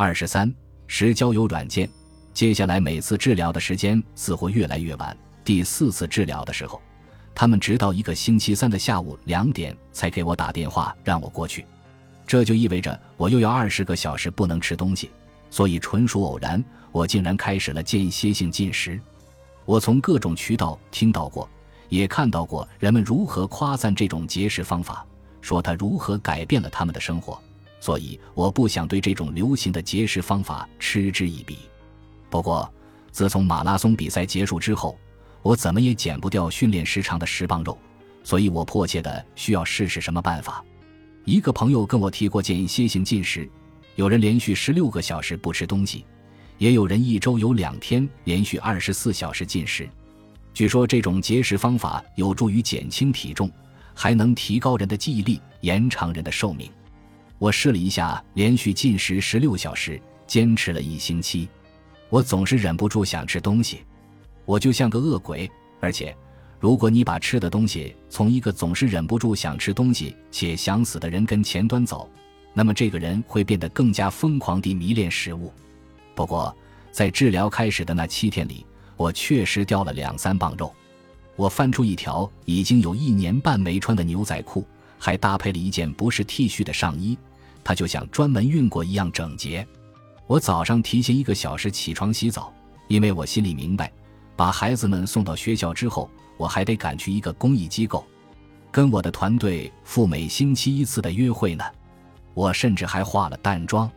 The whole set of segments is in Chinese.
二十三，十交友软件。接下来每次治疗的时间似乎越来越晚。第四次治疗的时候，他们直到一个星期三的下午两点才给我打电话让我过去。这就意味着我又要二十个小时不能吃东西。所以纯属偶然，我竟然开始了间歇性进食。我从各种渠道听到过，也看到过人们如何夸赞这种节食方法，说它如何改变了他们的生活。所以我不想对这种流行的节食方法嗤之以鼻。不过，自从马拉松比赛结束之后，我怎么也减不掉训练时长的十磅肉，所以我迫切的需要试试什么办法。一个朋友跟我提过间歇性进食，有人连续十六个小时不吃东西，也有人一周有两天连续二十四小时进食。据说这种节食方法有助于减轻体重，还能提高人的记忆力，延长人的寿命。我试了一下，连续进食十六小时，坚持了一星期。我总是忍不住想吃东西，我就像个恶鬼。而且，如果你把吃的东西从一个总是忍不住想吃东西且想死的人跟前端走，那么这个人会变得更加疯狂地迷恋食物。不过，在治疗开始的那七天里，我确实掉了两三磅肉。我翻出一条已经有一年半没穿的牛仔裤，还搭配了一件不是 T 恤的上衣。它就像专门熨过一样整洁。我早上提前一个小时起床洗澡，因为我心里明白，把孩子们送到学校之后，我还得赶去一个公益机构，跟我的团队赴每星期一次的约会呢。我甚至还化了淡妆。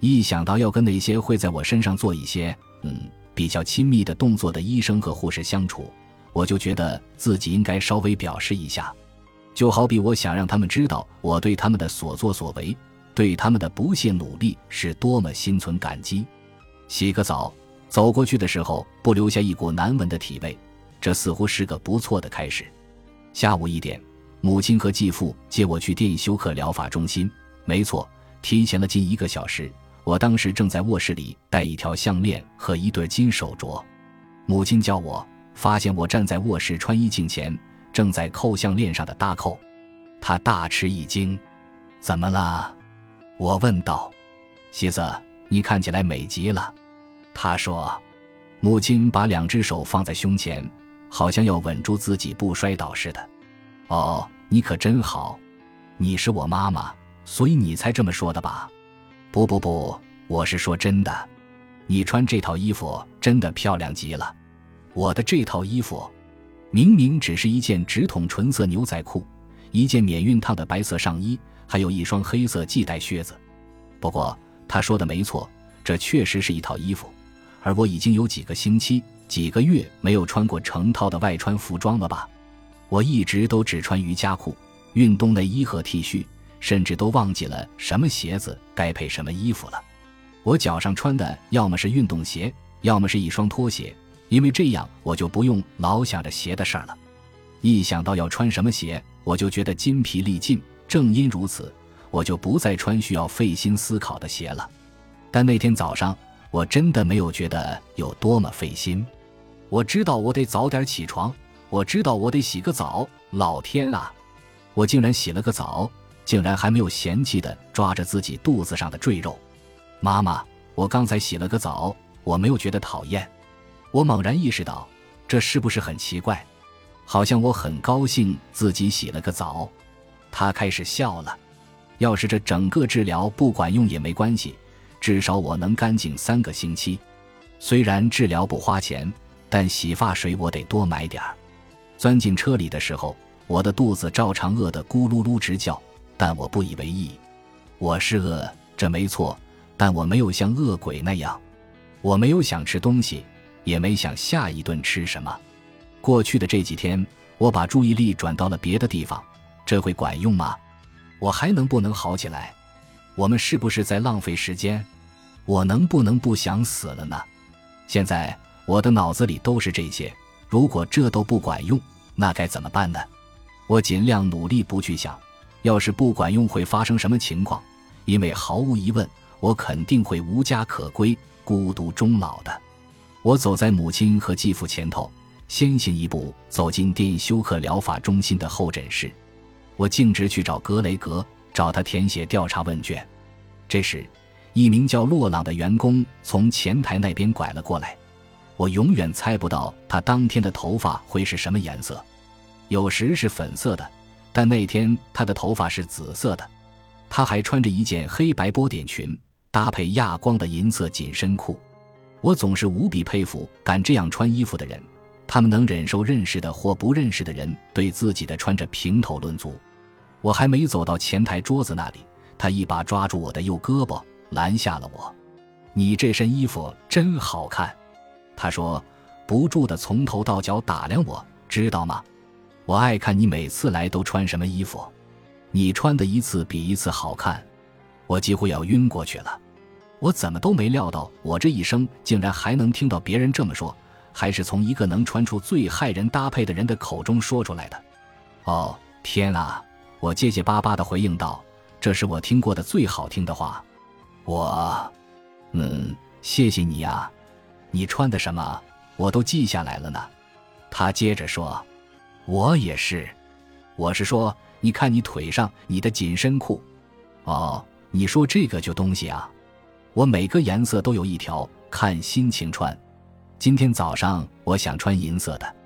一想到要跟那些会在我身上做一些嗯比较亲密的动作的医生和护士相处，我就觉得自己应该稍微表示一下，就好比我想让他们知道我对他们的所作所为。对他们的不懈努力是多么心存感激。洗个澡，走过去的时候不留下一股难闻的体味，这似乎是个不错的开始。下午一点，母亲和继父接我去电休克疗法中心。没错，提前了近一个小时。我当时正在卧室里戴一条项链和一对金手镯。母亲叫我，发现我站在卧室穿衣镜前，正在扣项链上的搭扣。他大吃一惊：“怎么了？”我问道：“西子，你看起来美极了。”他说：“母亲把两只手放在胸前，好像要稳住自己不摔倒似的。”哦，你可真好，你是我妈妈，所以你才这么说的吧？不不不，我是说真的，你穿这套衣服真的漂亮极了。我的这套衣服，明明只是一件直筒纯色牛仔裤，一件免熨烫的白色上衣。还有一双黑色系带靴子，不过他说的没错，这确实是一套衣服，而我已经有几个星期、几个月没有穿过成套的外穿服装了吧？我一直都只穿瑜伽裤、运动内衣和 T 恤，甚至都忘记了什么鞋子该配什么衣服了。我脚上穿的要么是运动鞋，要么是一双拖鞋，因为这样我就不用老想着鞋的事儿了。一想到要穿什么鞋，我就觉得筋疲力尽。正因如此，我就不再穿需要费心思考的鞋了。但那天早上，我真的没有觉得有多么费心。我知道我得早点起床，我知道我得洗个澡。老天啊，我竟然洗了个澡，竟然还没有嫌弃的抓着自己肚子上的赘肉。妈妈，我刚才洗了个澡，我没有觉得讨厌。我猛然意识到，这是不是很奇怪？好像我很高兴自己洗了个澡。他开始笑了。要是这整个治疗不管用也没关系，至少我能干净三个星期。虽然治疗不花钱，但洗发水我得多买点儿。钻进车里的时候，我的肚子照常饿得咕噜噜直叫，但我不以为意。我是饿，这没错，但我没有像饿鬼那样。我没有想吃东西，也没想下一顿吃什么。过去的这几天，我把注意力转到了别的地方。这会管用吗？我还能不能好起来？我们是不是在浪费时间？我能不能不想死了呢？现在我的脑子里都是这些。如果这都不管用，那该怎么办呢？我尽量努力不去想，要是不管用会发生什么情况？因为毫无疑问，我肯定会无家可归、孤独终老的。我走在母亲和继父前头，先行一步走进电休克疗法中心的候诊室。我径直去找格雷格，找他填写调查问卷。这时，一名叫洛朗的员工从前台那边拐了过来。我永远猜不到他当天的头发会是什么颜色，有时是粉色的，但那天他的头发是紫色的。他还穿着一件黑白波点裙，搭配亚光的银色紧身裤。我总是无比佩服敢这样穿衣服的人，他们能忍受认识的或不认识的人对自己的穿着评头论足。我还没走到前台桌子那里，他一把抓住我的右胳膊，拦下了我：“你这身衣服真好看。”他说，不住的从头到脚打量我，知道吗？我爱看你每次来都穿什么衣服，你穿的一次比一次好看，我几乎要晕过去了。我怎么都没料到，我这一生竟然还能听到别人这么说，还是从一个能穿出最害人搭配的人的口中说出来的。哦，天啊！我结结巴巴的回应道：“这是我听过的最好听的话。”我，嗯，谢谢你呀。你穿的什么，我都记下来了呢。他接着说：“我也是，我是说，你看你腿上你的紧身裤。哦，你说这个就东西啊，我每个颜色都有一条，看心情穿。今天早上我想穿银色的。”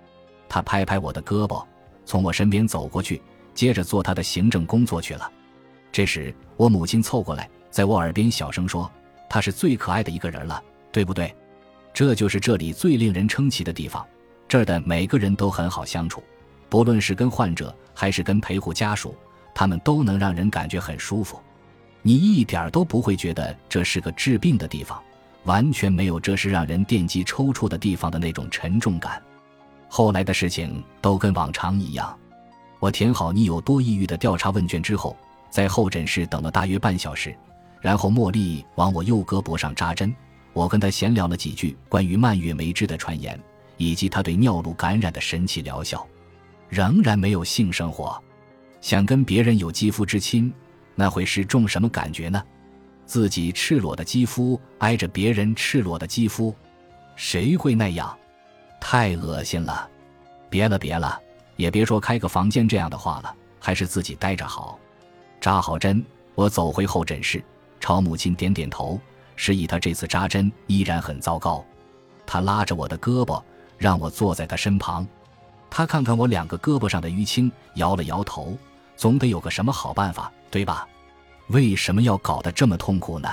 他拍拍我的胳膊，从我身边走过去，接着做他的行政工作去了。这时，我母亲凑过来，在我耳边小声说：“他是最可爱的一个人了，对不对？”这就是这里最令人称奇的地方，这儿的每个人都很好相处，不论是跟患者还是跟陪护家属，他们都能让人感觉很舒服。你一点都不会觉得这是个治病的地方，完全没有这是让人电击抽搐的地方的那种沉重感。后来的事情都跟往常一样，我填好你有多抑郁的调查问卷之后，在候诊室等了大约半小时，然后茉莉往我右胳膊上扎针。我跟她闲聊了几句关于蔓越莓汁的传言，以及他对尿路感染的神奇疗效。仍然没有性生活，想跟别人有肌肤之亲，那会是种什么感觉呢？自己赤裸的肌肤挨着别人赤裸的肌肤，谁会那样？太恶心了！别了别了，也别说开个房间这样的话了，还是自己待着好。扎好针，我走回候诊室，朝母亲点点头。示意她这次扎针依然很糟糕，她拉着我的胳膊，让我坐在她身旁。她看看我两个胳膊上的淤青，摇了摇头，总得有个什么好办法，对吧？为什么要搞得这么痛苦呢？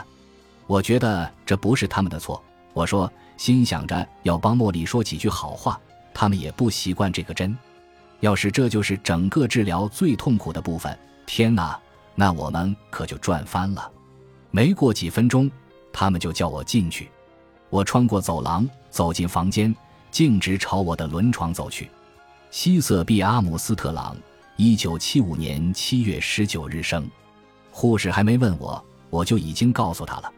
我觉得这不是他们的错。我说，心想着要帮茉莉说几句好话，他们也不习惯这个针。要是这就是整个治疗最痛苦的部分，天哪，那我们可就赚翻了。没过几分钟。他们就叫我进去，我穿过走廊，走进房间，径直朝我的轮床走去。西瑟毕阿姆斯特朗，一九七五年七月十九日生。护士还没问我，我就已经告诉他了。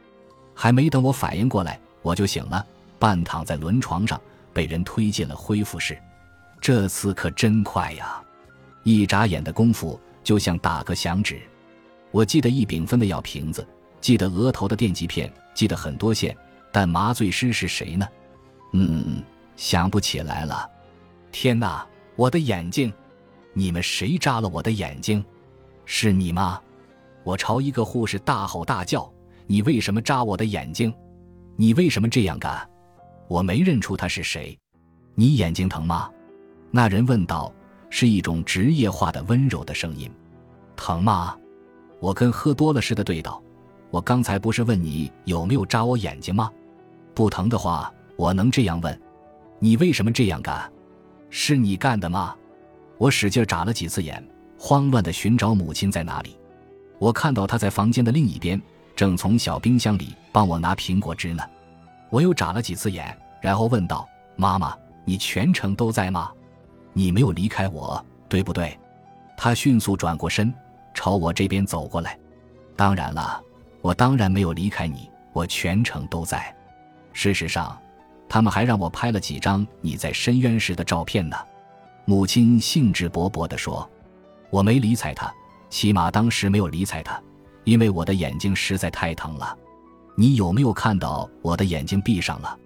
还没等我反应过来，我就醒了，半躺在轮床上，被人推进了恢复室。这次可真快呀！一眨眼的功夫，就像打个响指。我记得一丙酚的药瓶子，记得额头的电极片。记得很多线，但麻醉师是谁呢？嗯，想不起来了。天哪，我的眼睛！你们谁扎了我的眼睛？是你吗？我朝一个护士大吼大叫：“你为什么扎我的眼睛？你为什么这样干？”我没认出他是谁。你眼睛疼吗？那人问道，是一种职业化的温柔的声音。疼吗？我跟喝多了似的对道。我刚才不是问你有没有扎我眼睛吗？不疼的话，我能这样问。你为什么这样干？是你干的吗？我使劲眨了几次眼，慌乱地寻找母亲在哪里。我看到她在房间的另一边，正从小冰箱里帮我拿苹果汁呢。我又眨了几次眼，然后问道：“妈妈，你全程都在吗？你没有离开我，对不对？”她迅速转过身，朝我这边走过来。当然了。我当然没有离开你，我全程都在。事实上，他们还让我拍了几张你在深渊时的照片呢。母亲兴致勃勃地说：“我没理睬他，起码当时没有理睬他，因为我的眼睛实在太疼了。你有没有看到我的眼睛闭上了？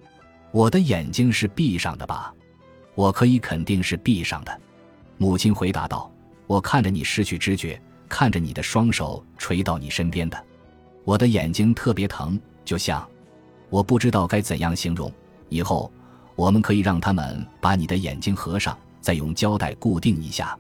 我的眼睛是闭上的吧？我可以肯定是闭上的。”母亲回答道：“我看着你失去知觉，看着你的双手垂到你身边的。”我的眼睛特别疼，就像……我不知道该怎样形容。以后我们可以让他们把你的眼睛合上，再用胶带固定一下。”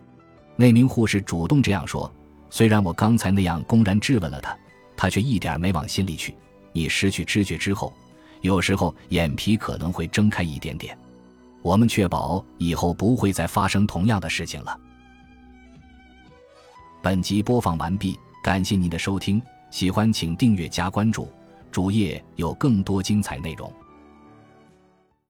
那名护士主动这样说。虽然我刚才那样公然质问了他，他却一点没往心里去。你失去知觉之后，有时候眼皮可能会睁开一点点。我们确保以后不会再发生同样的事情了。本集播放完毕，感谢您的收听，喜欢请订阅加关注，主页有更多精彩内容。